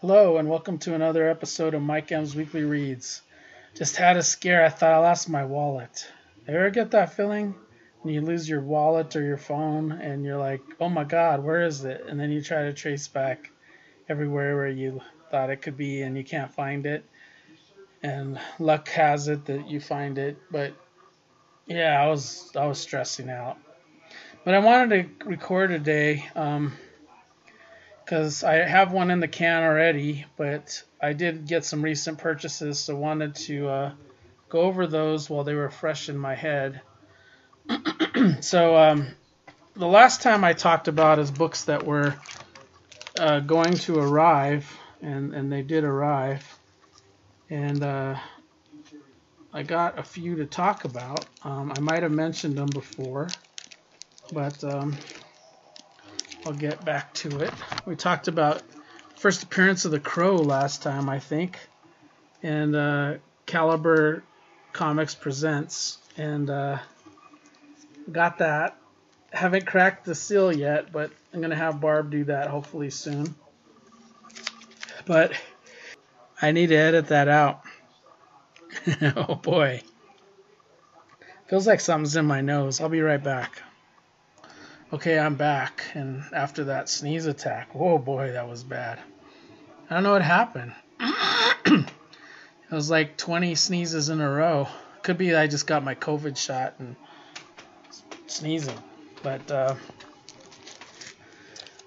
Hello, and welcome to another episode of Mike M's Weekly Reads. Just had a scare. I thought I lost my wallet. Ever get that feeling when you lose your wallet or your phone and you're like, oh my god, where is it? And then you try to trace back everywhere where you thought it could be and you can't find it. And luck has it that you find it. But yeah, I was I was stressing out. But I wanted to record today. Um, because I have one in the can already, but I did get some recent purchases, so wanted to uh, go over those while they were fresh in my head. so um, the last time I talked about is books that were uh, going to arrive, and and they did arrive, and uh, I got a few to talk about. Um, I might have mentioned them before, but um, I'll get back to it. We talked about first appearance of the Crow last time, I think, and uh, Caliber Comics presents, and uh, got that. Haven't cracked the seal yet, but I'm gonna have Barb do that hopefully soon. But I need to edit that out. oh boy. Feels like something's in my nose. I'll be right back. Okay, I'm back, and after that sneeze attack, oh boy, that was bad. I don't know what happened. it was like 20 sneezes in a row. Could be I just got my COVID shot and sneezing. But uh,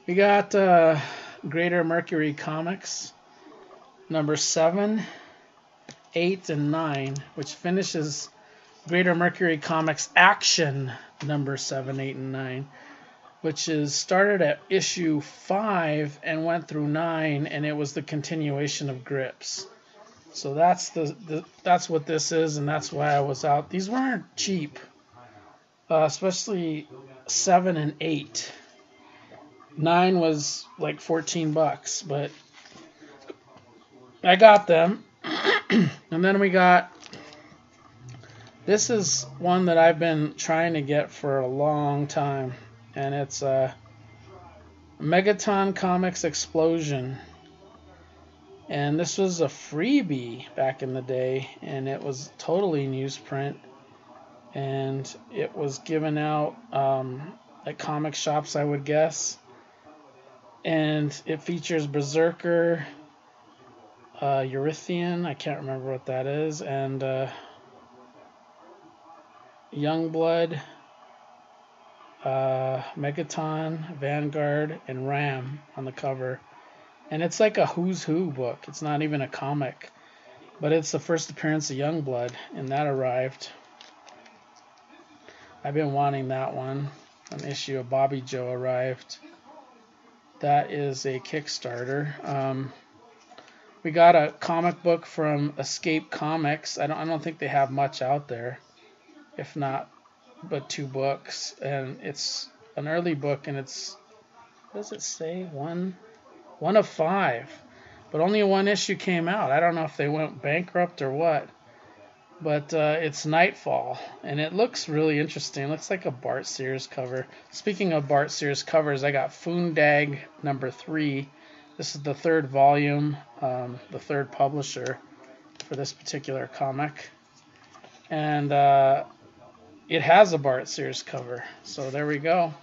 we got uh, Greater Mercury Comics number 7, 8, and 9, which finishes Greater Mercury Comics Action number 7, 8, and 9 which is started at issue 5 and went through 9 and it was the continuation of grips. So that's the, the that's what this is and that's why i was out. These weren't cheap uh, especially 7 and 8 9 was like 14 bucks but i got them. And then we got this is one that i've been trying to get for a long time and it's a Megaton Comics Explosion. And this was a freebie back in the day, and it was totally newsprint. And it was given out um, at comic shops, I would guess. And it features Berserker, uh, Eurythian, I can't remember what that is, and uh, Youngblood uh, Megaton, Vanguard, and Ram on the cover. And it's like a who's who book. It's not even a comic. But it's the first appearance of Youngblood, and that arrived. I've been wanting that one. An issue of Bobby Joe arrived. That is a Kickstarter. Um, we got a comic book from Escape Comics. I don't, I don't think they have much out there. If not but two books, and it's an early book, and it's what does it say? One, one of five, but only one issue came out. I don't know if they went bankrupt or what, but uh, it's Nightfall, and it looks really interesting. It looks like a Bart Sears cover. Speaking of Bart Sears covers, I got Foondag number three. This is the third volume, um, the third publisher for this particular comic. And uh, it has a Bart Sears cover. So there we go.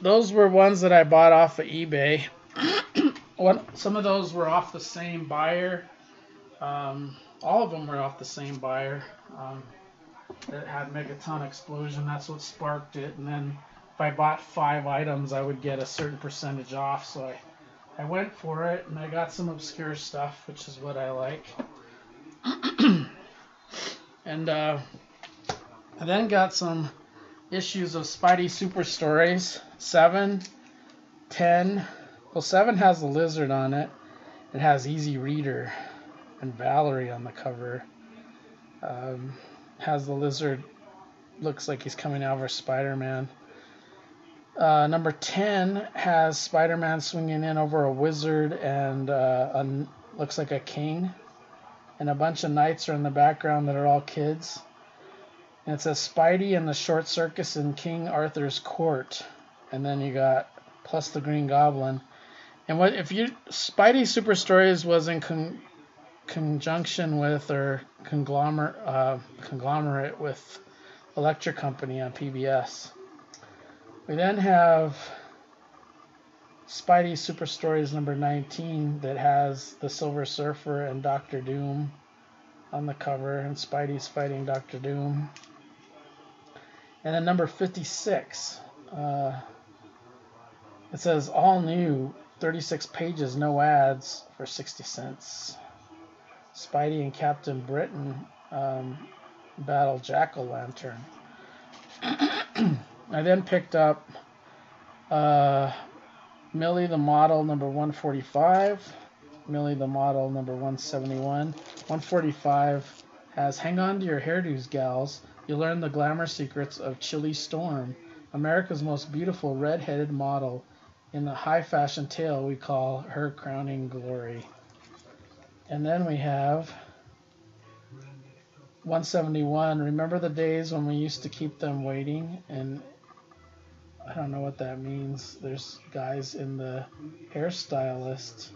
Those were ones that I bought off of eBay. One, some of those were off the same buyer. Um, all of them were off the same buyer. Um, it had Megaton Explosion. That's what sparked it. And then if I bought five items, I would get a certain percentage off. So I, I went for it, and I got some obscure stuff, which is what I like. And uh, I then got some issues of Spidey Super Stories 7, 10. Well, 7 has the lizard on it, it has Easy Reader and Valerie on the cover. Um, has the lizard, looks like he's coming out for Spider Man. Uh, number 10 has Spider Man swinging in over a wizard and uh, a, looks like a king and a bunch of knights are in the background that are all kids. And it says Spidey and the Short Circus in King Arthur's Court. And then you got plus the Green Goblin. And what if you Spidey Super Stories was in con, conjunction with or conglomerate uh, conglomerate with Electric Company on PBS. We then have Spidey Super Stories number 19 that has the Silver Surfer and Doctor Doom on the cover, and Spidey's fighting Doctor Doom. And then number 56, uh, it says all new, 36 pages, no ads for 60 cents. Spidey and Captain Britain um, battle Jack o' Lantern. I then picked up uh, Millie the Model number 145, Millie the Model number 171. 145 has Hang On to Your Hairdos, Gals. You'll learn the glamour secrets of Chili Storm, America's most beautiful red headed model in the high fashion tale we call her crowning glory. And then we have 171. Remember the days when we used to keep them waiting and I don't know what that means. There's guys in the hairstylist.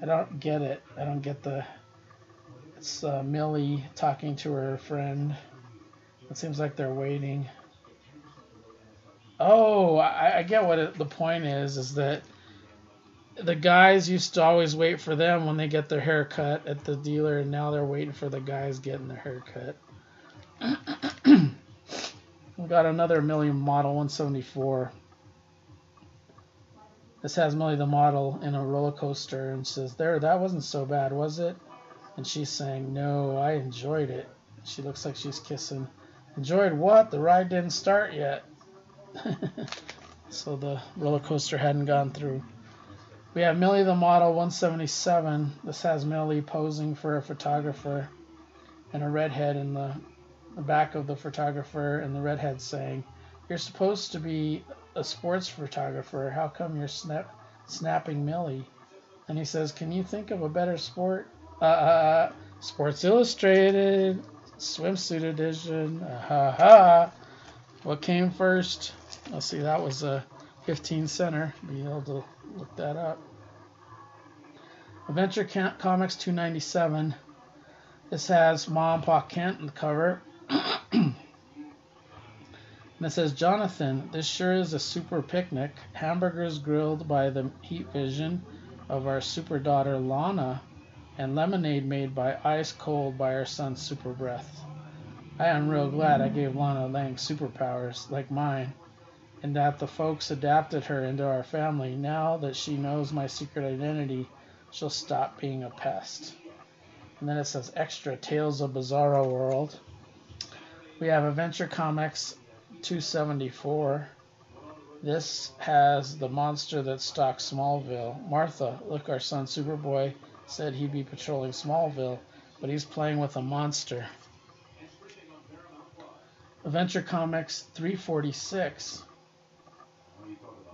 I don't get it. I don't get the. It's uh, Millie talking to her friend. It seems like they're waiting. Oh, I, I get what it, the point is. Is that the guys used to always wait for them when they get their hair cut at the dealer, and now they're waiting for the guys getting their hair cut. We got another Millie Model 174. This has Millie the model in a roller coaster and says, There, that wasn't so bad, was it? And she's saying, No, I enjoyed it. She looks like she's kissing. Enjoyed what? The ride didn't start yet. so the roller coaster hadn't gone through. We have Millie the model 177. This has Millie posing for a photographer and a redhead in the the back of the photographer and the redhead saying, You're supposed to be a sports photographer. How come you're snap- snapping Millie? And he says, Can you think of a better sport? Uh, uh, uh Sports Illustrated, swimsuit edition. Ha ha. What came first? Let's see, that was a 15 center. Be able to look that up. Adventure Comics 297. This has Mom Pa Kent on the cover. And it says, Jonathan, this sure is a super picnic. Hamburgers grilled by the heat vision of our super daughter Lana, and lemonade made by ice cold by our son's Super Breath. I am real glad I gave Lana Lang superpowers like mine, and that the folks adapted her into our family. Now that she knows my secret identity, she'll stop being a pest. And then it says extra Tales of Bizarro World. We have Adventure Comics 274. This has the monster that stalks Smallville. Martha, look, our son Superboy said he'd be patrolling Smallville, but he's playing with a monster. Adventure Comics 346.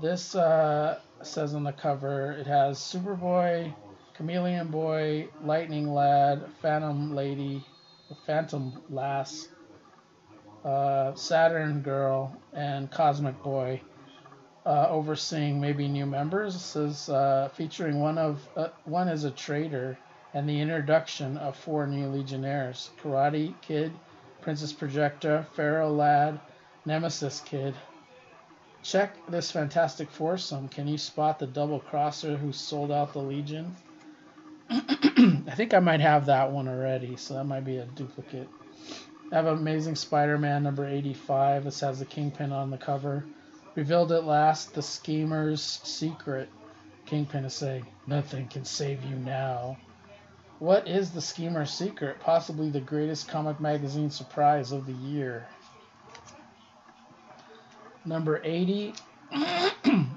This uh, says on the cover it has Superboy, Chameleon Boy, Lightning Lad, Phantom Lady, Phantom Lass, uh, Saturn Girl, and Cosmic Boy uh, overseeing maybe new members. This is uh, featuring one of uh, one is a traitor and the introduction of four new Legionnaires: Karate Kid, Princess Projectra, Ferro Lad, Nemesis Kid. Check this fantastic foursome. Can you spot the double crosser who sold out the Legion? I think I might have that one already, so that might be a duplicate. Have Amazing Spider-Man number 85. This has the Kingpin on the cover. Revealed at last, the schemer's secret. Kingpin is saying, "Nothing can save you now." What is the schemer's secret? Possibly the greatest comic magazine surprise of the year. Number 80.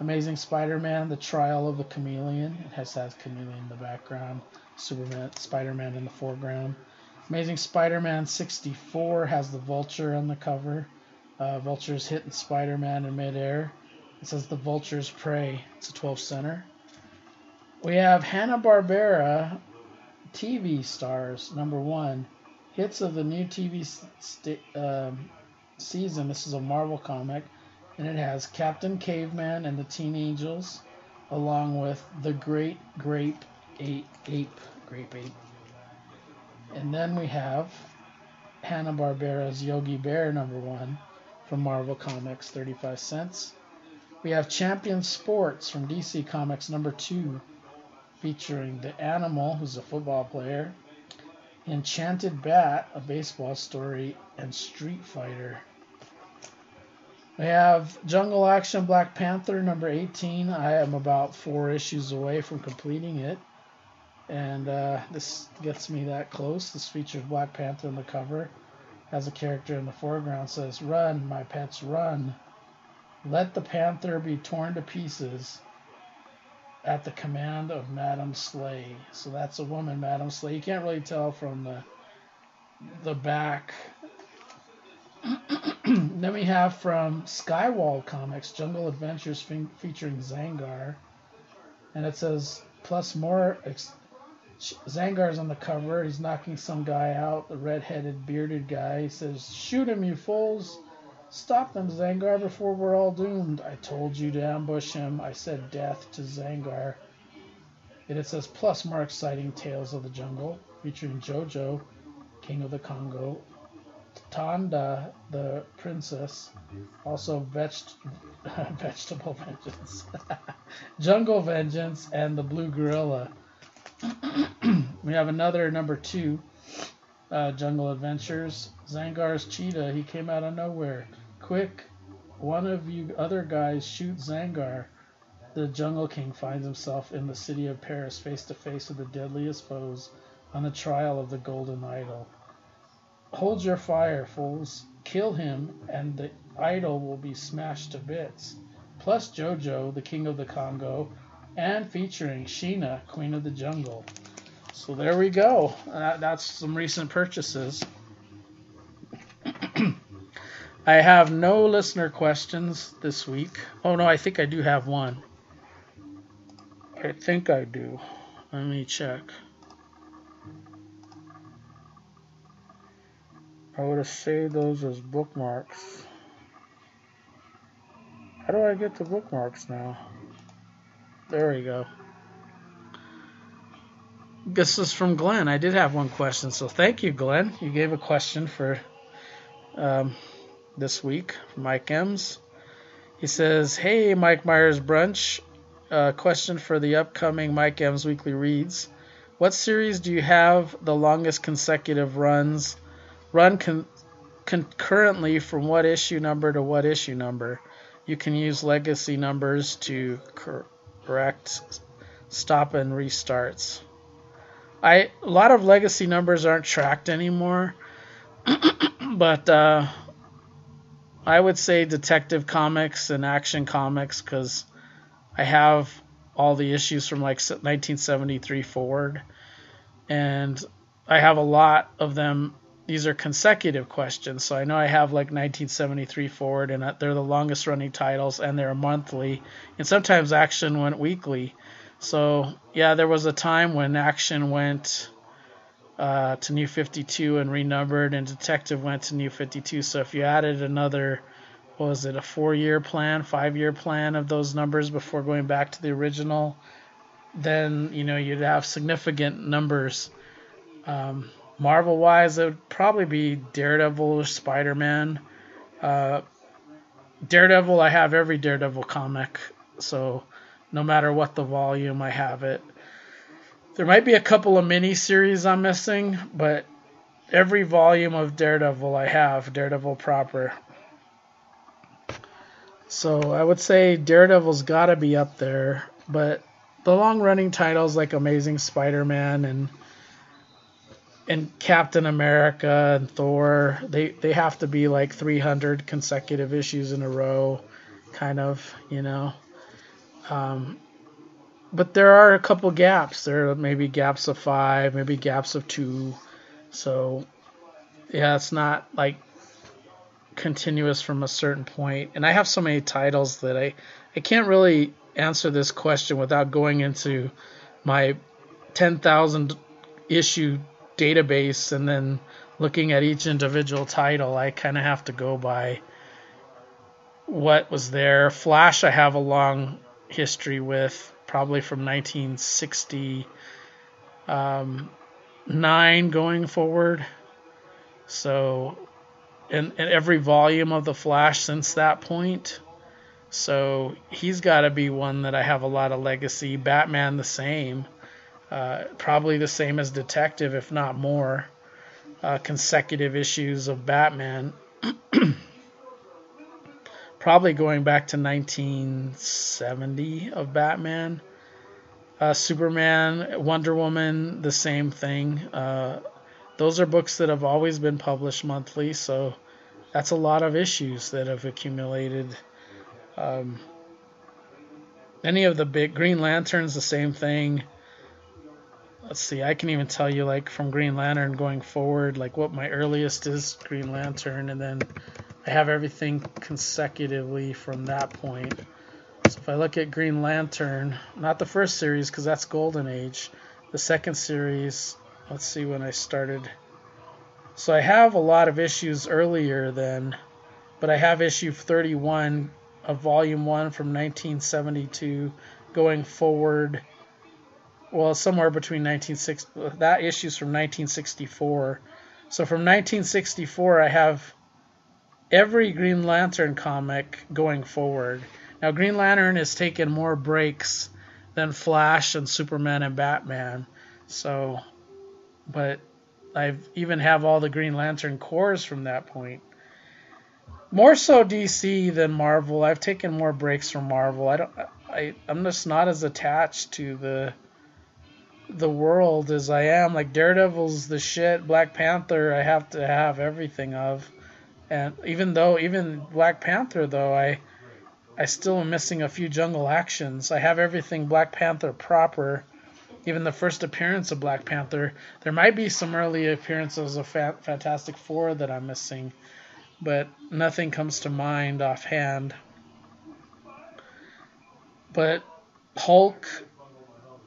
Amazing Spider-Man: The Trial of the Chameleon. It has has Chameleon in the background, Superman, Spider-Man in the foreground. Amazing Spider-Man 64 has the Vulture on the cover. Uh, Vulture's hitting Spider-Man in midair. It says the Vulture's prey. It's a 12 center. We have Hanna-Barbera TV stars number one. Hits of the new TV st- um, season. This is a Marvel comic. and it has Captain Caveman and the Teen Angels, along with the Great Grape Ape, Ape Grape Ape. And then we have Hanna Barbera's Yogi Bear number one from Marvel Comics, 35 cents. We have Champion Sports from DC Comics number two, featuring the Animal, who's a football player, Enchanted Bat, a baseball story, and Street Fighter. We have Jungle Action Black Panther number 18. I am about four issues away from completing it. And uh, this gets me that close. This features Black Panther on the cover. Has a character in the foreground says, Run, my pets, run. Let the panther be torn to pieces at the command of Madame Slay. So that's a woman, Madame Slay. You can't really tell from the the back. then we have from Skywald Comics, Jungle Adventures fe- featuring Zangar, and it says plus more. Ex- Zangar's on the cover. He's knocking some guy out, the red-headed, bearded guy. He says, "Shoot him, you fools!" Stop them, Zangar, before we're all doomed. I told you to ambush him. I said death to Zangar. And it says plus more exciting tales of the jungle, featuring Jojo, King of the Congo, Tanda, the princess, also veg- vegetable vengeance, jungle vengeance, and the blue gorilla. We have another number two, uh, Jungle Adventures. Zangar's cheetah. He came out of nowhere. Quick, one of you other guys shoot Zangar. The Jungle King finds himself in the city of Paris face to face with the deadliest foes on the trial of the Golden Idol. Hold your fire, fools. Kill him, and the idol will be smashed to bits. Plus Jojo, the King of the Congo, and featuring Sheena, Queen of the Jungle. So there we go. Uh, that's some recent purchases. I have no listener questions this week. Oh no, I think I do have one. I think I do. Let me check. I would have saved those as bookmarks. How do I get the bookmarks now? There we go. This is from Glenn. I did have one question, so thank you, Glenn. You gave a question for um, this week Mike M's. He says, Hey, Mike Myers Brunch. Uh, question for the upcoming Mike M's Weekly Reads. What series do you have the longest consecutive runs run con- concurrently from what issue number to what issue number? You can use legacy numbers to correct stop and restarts. I a lot of legacy numbers aren't tracked anymore, but uh, I would say Detective Comics and Action Comics because I have all the issues from like 1973 forward, and I have a lot of them. These are consecutive questions, so I know I have like 1973 forward, and they're the longest running titles, and they're monthly, and sometimes Action went weekly. So yeah, there was a time when Action went uh, to New 52 and renumbered, and Detective went to New 52. So if you added another, what was it, a four-year plan, five-year plan of those numbers before going back to the original, then you know you'd have significant numbers. Um, Marvel-wise, it would probably be Daredevil or Spider-Man. Uh, Daredevil, I have every Daredevil comic, so no matter what the volume, I have it. There might be a couple of mini series I'm missing, but every volume of Daredevil I have, Daredevil proper. So I would say Daredevil's got to be up there, but the long running titles like Amazing Spider Man and and Captain America and Thor, they, they have to be like 300 consecutive issues in a row, kind of, you know. Um, but there are a couple gaps. There are maybe gaps of five, maybe gaps of two. So, yeah, it's not like continuous from a certain point. And I have so many titles that I, I can't really answer this question without going into my 10,000 issue database and then looking at each individual title. I kind of have to go by what was there. Flash, I have a long history with, probably from 1969 um, going forward. So, and, and every volume of the Flash since that point. So he's got to be one that I have a lot of legacy. Batman, the same. Uh, probably the same as Detective, if not more. Uh, consecutive issues of Batman. probably going back to 1970 of Batman. Uh, Superman, Wonder Woman, the same thing. Uh, those are books that have always been published monthly, so that's a lot of issues that have accumulated um, any of the big Green Lanterns, the same thing. Let's see, I can even tell you like from Green Lantern going forward, like what my earliest is Green Lantern, and then I have everything consecutively from that point. So if I look at Green Lantern, not the first series because that's Golden Age, the second series, let's see when I started. So I have a lot of issues earlier than, but I have issue 31 of Volume 1 from 1972 going forward. Well, somewhere between 1960, that issue's from 1964. So from 1964, I have every Green Lantern comic going forward. Now, Green Lantern has taken more breaks than Flash and Superman and Batman. So, but I've even have all the Green Lantern Corps from that point more so DC than Marvel. I've taken more breaks from Marvel. I don't. I I'm just not as attached to the the world as I am. Like Daredevil's the shit. Black Panther, I have to have everything of. And even though even Black Panther though, I I still am missing a few jungle actions. I have everything Black Panther proper. Even the first appearance of Black Panther. There might be some early appearances of Fantastic Four that I'm missing but nothing comes to mind offhand. But Hulk,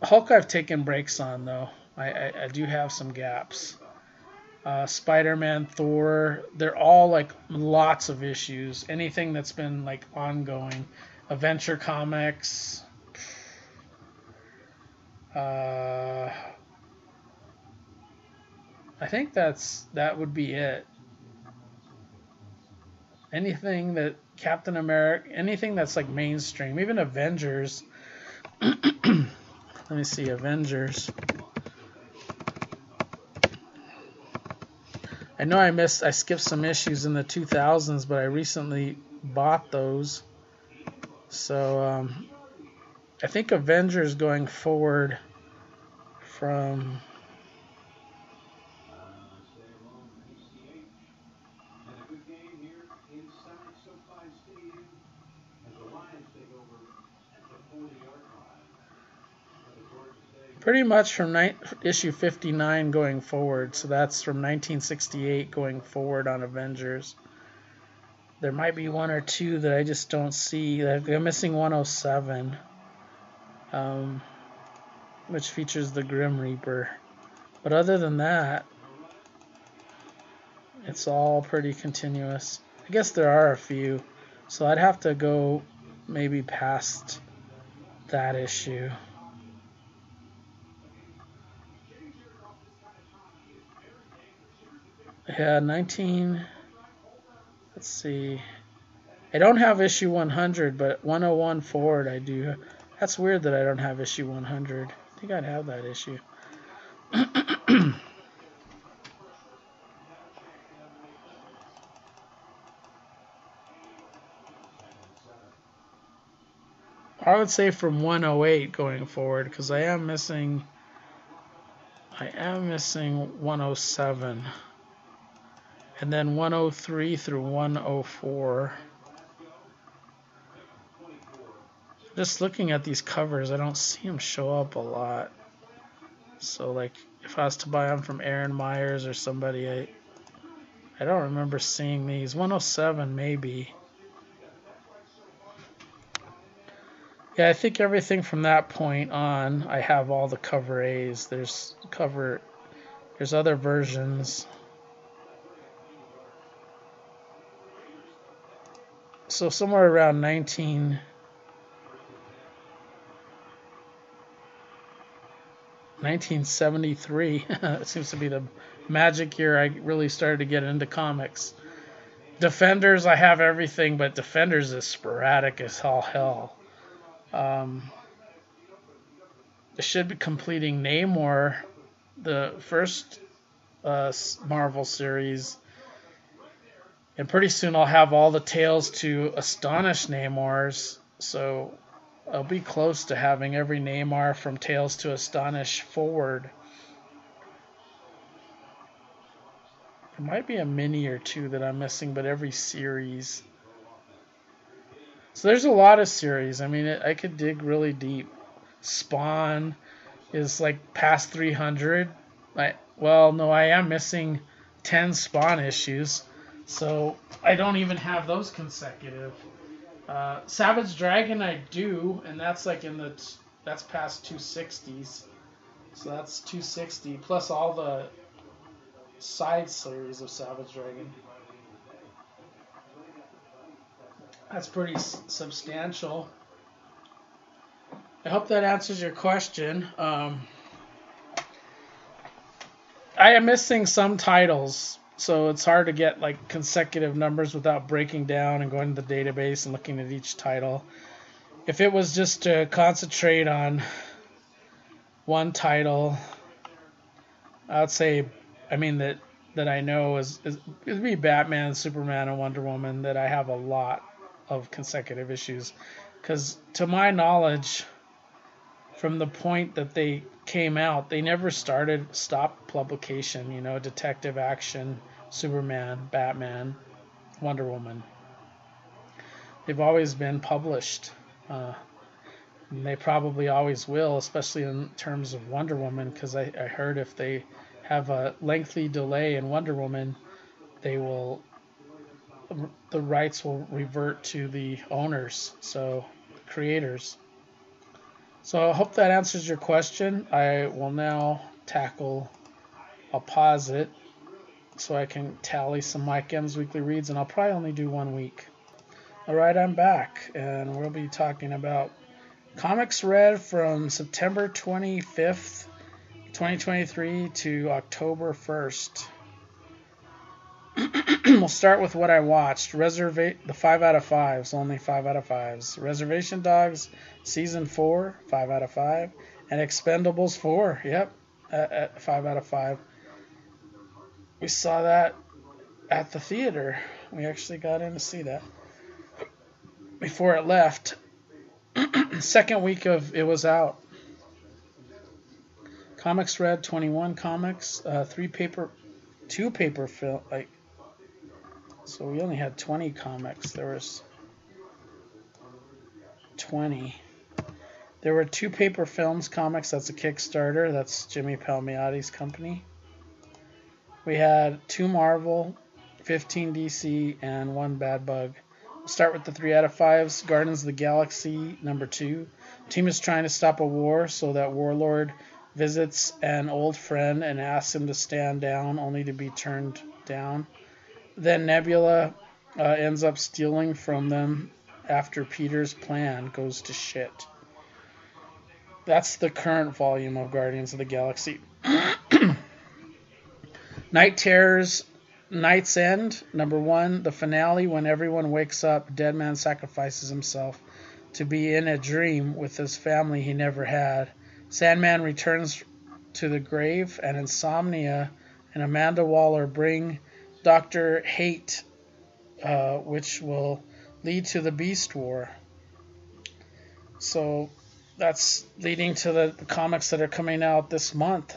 Hulk, I've taken breaks on though. I, I, I do have some gaps. Uh, Spider-Man, Thor, they're all like lots of issues. Anything that's been like ongoing. Adventure Comics. Uh, I think that's that would be it anything that Captain America, anything that's like mainstream, even Avengers. Let me see, Avengers. I know I missed, I skipped some issues in the 2000s, but I recently bought those. So um, I think Avengers going forward from pretty much from ni- issue 59 going forward. So that's from 1968 going forward on Avengers. There might be one or two that I just don't see. I'm missing 107, um, which features the Grim Reaper. But other than that, it's all pretty continuous. I guess there are a few, so I'd have to go maybe past that issue. Yeah, 19. Let's see. I don't have issue 100, but 101 forward I do. That's weird that I don't have issue 100. I think I'd have that issue. I would say from 108 going forward because I am missing I am missing 107 and then 103 through 104. Just looking at these covers, I don't see them show up a lot. So, like, if I was to buy them from Aaron Myers or somebody, I, I don't remember seeing these. 107, maybe. Yeah, I think everything from that point on, I have all the cover A's. There's cover, there's other versions. So somewhere around 19. 1973 it seems to be the magic year I really started to get into comics. Defenders, I have everything, but Defenders is sporadic as all hell. Um, I should be completing Namor, the first uh, Marvel series, and pretty soon I'll have all the tales to astonish Namors. So I'll be close to having every Namor from Tales to Astonish forward. There might be a mini or two that I'm missing, but every series. So there's a lot of series. I mean, it, I could dig really deep. Spawn is like past 300. I, well, no, I am missing 10 Spawn issues. So I don't even have those consecutive. Uh, Savage Dragon I do, and that's like in the that's past 260s. So that's 260 plus all the side series of Savage Dragon. That's pretty s- substantial. I hope that answers your question. Um, I am missing some titles, so it's hard to get like consecutive numbers without breaking down and going to the database and looking at each title. If it was just to concentrate on one title, I would say, I mean that that I know is, is it'd be Batman, Superman, and Wonder Woman that I have a lot of consecutive issues, because to my knowledge, from the point that they came out, they never started stop publication. You know, Detective Action, Superman, Batman, Wonder Woman. They've always been published. Uh, and they probably always will, especially in terms of Wonder Woman, because I, I heard if they have a lengthy delay in Wonder Woman, they will the rights will revert to the owners, so creators. So I hope that answers your question. I will now tackle, I'll pause it so I can tally some Mike M's weekly reads, and I'll probably only do one week. All right, I'm back, and we'll be talking about comics read from September 25th, 2023 to October 1st. we'll start with what I watched. Reserva- the five out of fives, only five out of fives. Reservation Dogs, season four, five out of five, and Expendables four, yep, at, at five out of five. We saw that at the theater. We actually got in to see that before it left. Second week of it was out. Comics read 21 comics, uh, three paper, two paper film, like so we only had 20 comics. There was 20. There were two paper films comics. That's a Kickstarter. That's Jimmy Palmiotti's company. We had two Marvel, 15 DC, and one Bad Bug. We'll start with the three out of fives. Guardians of the Galaxy number two. Team is trying to stop a war, so that Warlord visits an old friend and asks him to stand down, only to be turned down. Then Nebula uh, ends up stealing from them after Peter's plan goes to shit. That's the current volume of Guardians of the Galaxy. Night Terrors, Night's End, number one, the finale when everyone wakes up, Deadman sacrifices himself to be in a dream with his family he never had. Sandman returns to the grave, and Insomnia and Amanda Waller bring Dr. Hate, uh, which will lead to the Beast World. So that's leading to the, the comics that are coming out this month.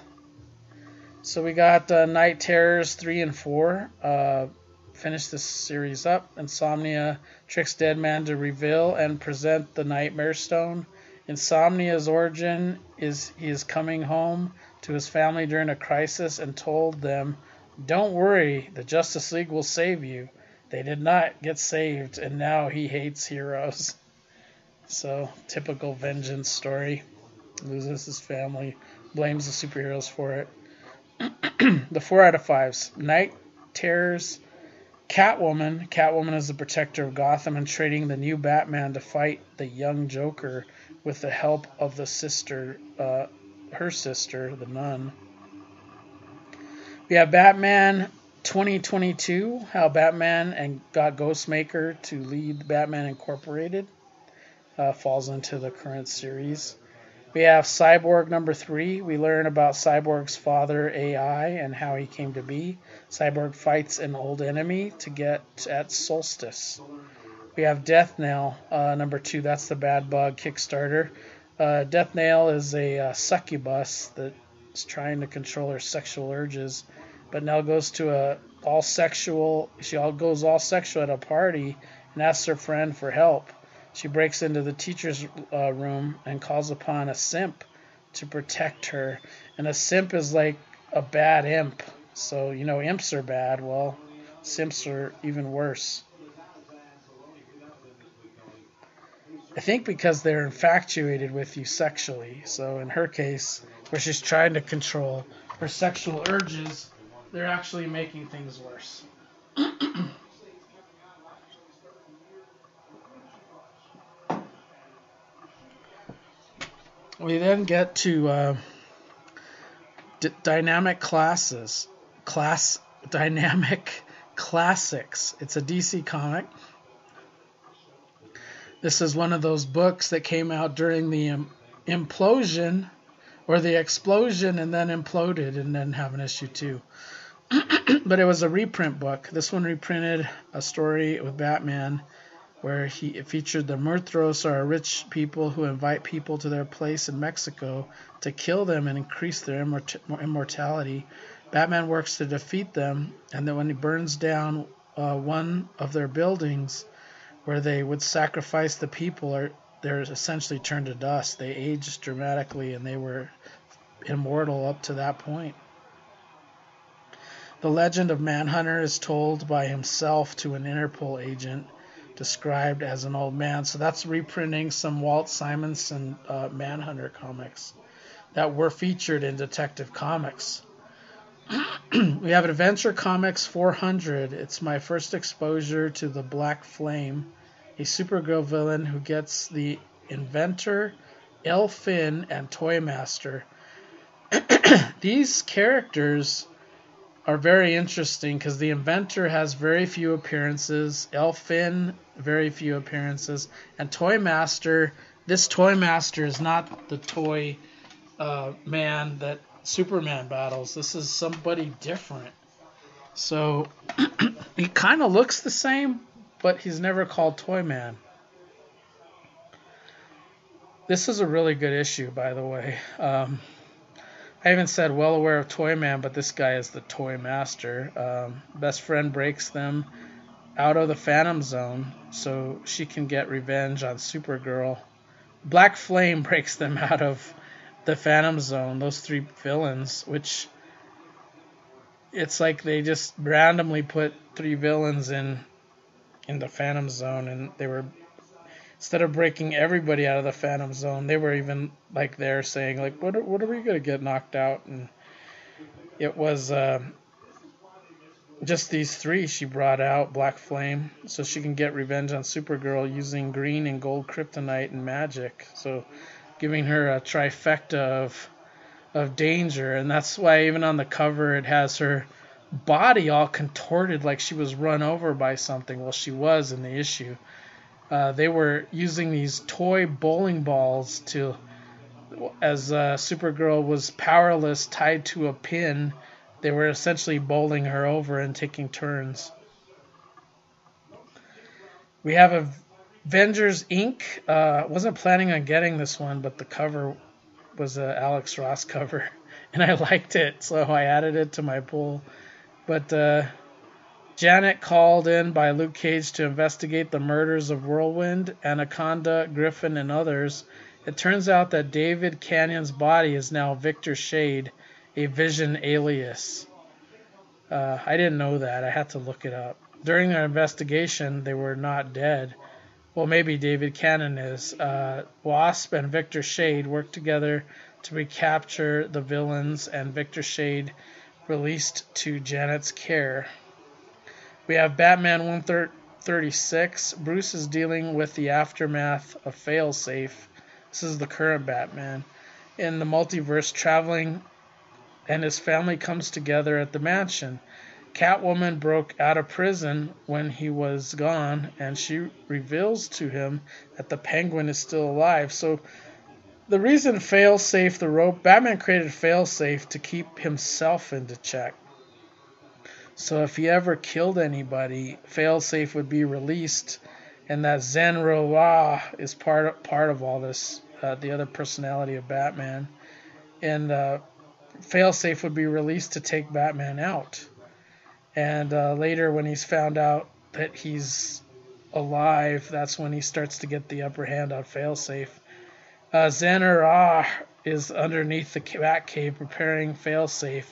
So we got uh, Night Terrors 3 and 4. Uh, finish this series up. Insomnia tricks Deadman to reveal and present the Nightmare Stone. Insomnia's origin is he is coming home to his family during a crisis and told them, Don't worry, the Justice League will save you. They did not get saved, and now he hates heroes. So, typical vengeance story. Loses his family, blames the superheroes for it. the four out of fives. Night Terrors Catwoman. Catwoman is the protector of Gotham and training the new Batman to fight the young Joker with the help of the sister, uh, her sister, the nun. We have Batman 2022, how Batman and got Ghostmaker to lead Batman Incorporated. Uh, falls into the current series. We have Cyborg number three. We learn about Cyborg's father, AI, and how he came to be. Cyborg fights an old enemy to get at Solstice. We have Death Nail uh, number two. That's the Bad Bug Kickstarter. Uh, Death Nail is a uh, succubus trying to control her sexual urges, but now goes to a all sexual. She all goes all sexual at a party and asks her friend for help. She breaks into the teacher's uh, room and calls upon a simp to protect her. And a simp is like a bad imp. So, you know, imps are bad. Well, simps are even worse. I think because they're infatuated with you sexually. So, in her case, where she's trying to control her sexual urges, they're actually making things worse. we then get to uh, d- dynamic classes, class dynamic classics. It's a DC comic. This is one of those books that came out during the um, implosion or the explosion and then imploded and then have an issue too. but it was a reprint book. This one reprinted a story with Batman where he featured the Muertos are rich people who invite people to their place in Mexico to kill them and increase their immort- immortality. Batman works to defeat them, and then when he burns down uh, one of their buildings where they would sacrifice the people, are they're essentially turned to dust. They aged dramatically, and they were immortal up to that point. The legend of Manhunter is told by himself to an Interpol agent described as an old man. So that's reprinting some Walt Simonson uh, Manhunter comics that were featured in Detective Comics. we have Adventure Comics 400. It's my first exposure to the Black Flame, a Supergirl villain who gets the inventor, Finn, and Toymaster. These characters are very interesting because the inventor has very few appearances. Elfin, very few appearances. And Toymaster, this Toymaster is not the toy uh, man that Superman battles. This is somebody different. So he kind of looks the same, but he's never called Toyman. This is a really good issue, by the way. Um, I even said well aware of Toyman, but this guy is the Toy Master. Um, best friend breaks them out of the Phantom Zone so she can get revenge on Supergirl. Black Flame breaks them out of the Phantom Zone, those three villains, which it's like they just randomly put three villains in in the Phantom Zone and they were instead of breaking everybody out of the Phantom Zone, they were even like there saying like, "What are, what are we gonna get knocked out?" And it was uh, just these three she brought out Black Flame, so she can get revenge on Supergirl using green and gold kryptonite and magic. So giving her a trifecta of of danger, and that's why even on the cover it has her body all contorted like she was run over by something. Well, she was in the issue uh, they were using these toy bowling balls to, as uh, Supergirl was powerless, tied to a pin. They were essentially bowling her over and taking turns. We have Avengers Inc. Uh, wasn't planning on getting this one, but the cover was a Alex Ross cover, and I liked it, so I added it to my pool. But uh, Janet called in by Luke Cage to investigate the murders of Whirlwind, Anaconda, Griffin, and others. It turns out that David Cannon's body is now Victor Shade, a Vision alias. Uh, I didn't know that. I had to look it up. During their investigation, they were not dead. Well, maybe David Cannon is. Uh, Wasp and Victor Shade worked together to recapture the villains, and Victor Shade released to Janet's care. We have Batman 136. Bruce is dealing with the aftermath of Failsafe. This is the current Batman. In the multiverse, traveling and his family comes together at the mansion. Catwoman broke out of prison when he was gone, and she reveals to him that the Penguin is still alive. So, the reason Failsafe the rope, Batman created Failsafe to keep himself into check. So, if he ever killed anybody, Failsafe would be released, and that Zen-Ra is part of, part of all this. Uh, the other personality of Batman, and uh, Failsafe would be released to take Batman out. And uh, later, when he's found out that he's alive, that's when he starts to get the upper hand on Failsafe. Uh, is underneath the Batcave preparing Failsafe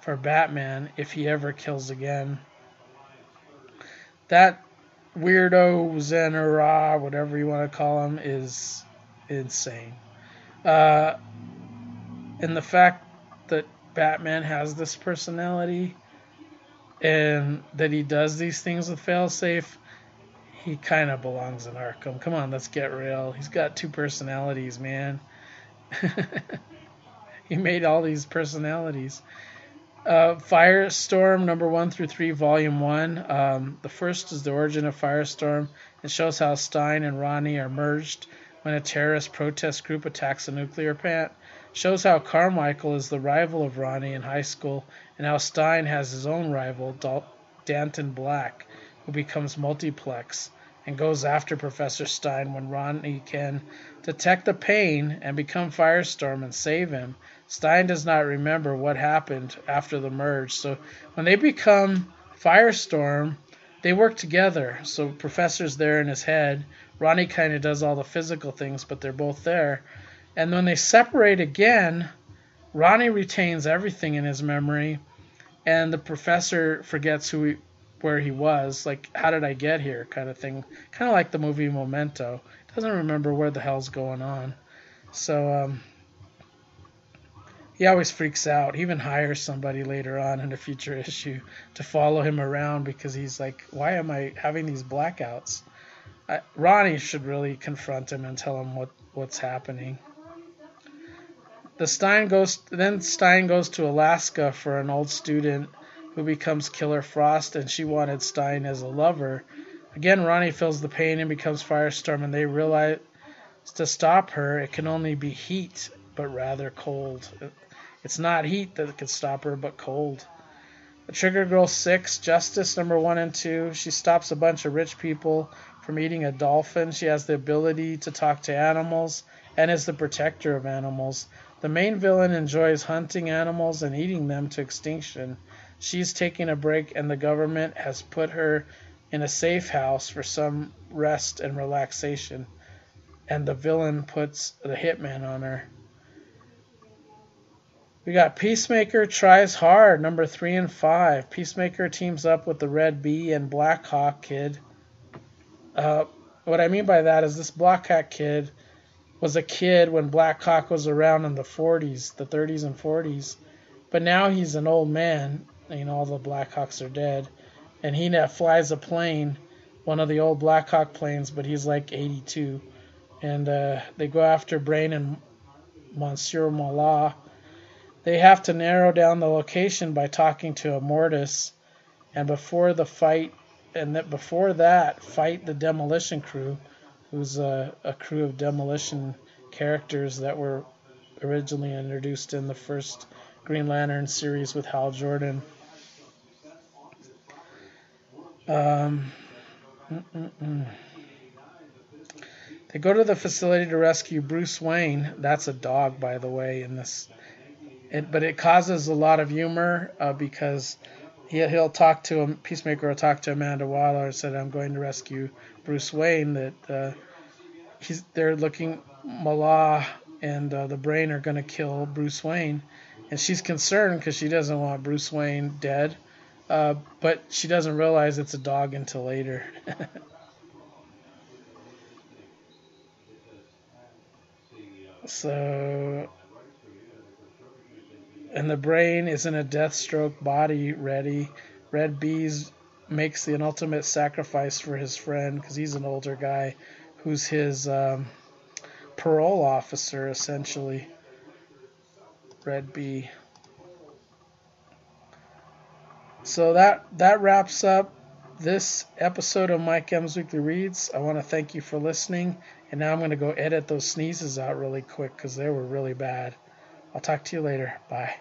for Batman if he ever kills again. That weirdo Zen-Ra, whatever you want to call him, is insane. Uh, and the fact that Batman has this personality and that he does these things with failsafe, he kind of belongs in Arkham. Come on, let's get real. He's got two personalities, man. he made all these personalities. Uh, Firestorm number one through three, volume one. Um, the first is the origin of Firestorm. It shows how Stein and Ronnie are merged when a terrorist protest group attacks a nuclear plant. Shows how Carmichael is the rival of Ronnie in high school and how Stein has his own rival, Dal- Danton Black, who becomes multiplex and goes after Professor Stein when Ronnie can detect the pain and become Firestorm and save him. Stein does not remember what happened after the merge, so when they become Firestorm, they work together. So Professor's there in his head. Ronnie kind of does all the physical things, but they're both there. And when they separate again, Ronnie retains everything in his memory, and the professor forgets who he, where he was, like how did I get here, kind of thing. Kind of like the movie Memento. Doesn't remember where the hell's going on. So um, he always freaks out. He even hires somebody later on in a future issue to follow him around because he's like, why am I having these blackouts? I, Ronnie should really confront him and tell him what, what's happening the Stein goes then Stein goes to Alaska for an old student who becomes Killer Frost, and she wanted Stein as a lover. Again, Ronnie feels the pain and becomes Firestorm, and they realize to stop her, it can only be heat, but rather cold. It's not heat that can stop her, but cold. The Trigger Girl 6, Justice number 1 and 2. She stops a bunch of rich people from eating a dolphin. She has the ability to talk to animals and is the protector of animals. The main villain enjoys hunting animals and eating them to extinction. She's taking a break, and the government has put her in a safe house for some rest and relaxation. And the villain puts the hitman on her. We got Peacemaker tries hard, number three and five. Peacemaker teams up with the Red Bee and Black Hawk Kid. Uh, what I mean by that is this Black Hawk Kid was a kid when Black Hawk was around in the 40s, the 30s and 40s. But now he's an old man. You know, all the Blackhawks are dead. And he now flies a plane, one of the old Black Hawk planes, but he's like 82. And uh, they go after Brain and Monsieur Mallah. They have to narrow down the location by talking to Immortus. And before the fight, and that before that, fight the demolition crew who's a, a crew of demolition characters that were originally introduced in the first Green Lantern series with Hal Jordan. Um, they go to the facility to rescue Bruce Wayne. That's a dog, by the way, in this. It, but it causes a lot of humor uh, because he, he'll talk to him. Peacemaker will talk to Amanda Waller and said, "I'm going to rescue Bruce Wayne." That uh, he's they're looking Mallah and uh, the Brain are going to kill Bruce Wayne, and she's concerned because she doesn't want Bruce Wayne dead, uh, but she doesn't realize it's a dog until later. so, and the Brain is in a Deathstroke body ready. Red Bee's makes the ultimate sacrifice for his friend because he's an older guy who's his um, parole officer essentially. Red Bee. So that that wraps up this episode of Mike M's Weekly Reads. I want to thank you for listening, and now I'm going to go edit those sneezes out really quick because they were really bad. I'll talk to you later. Bye.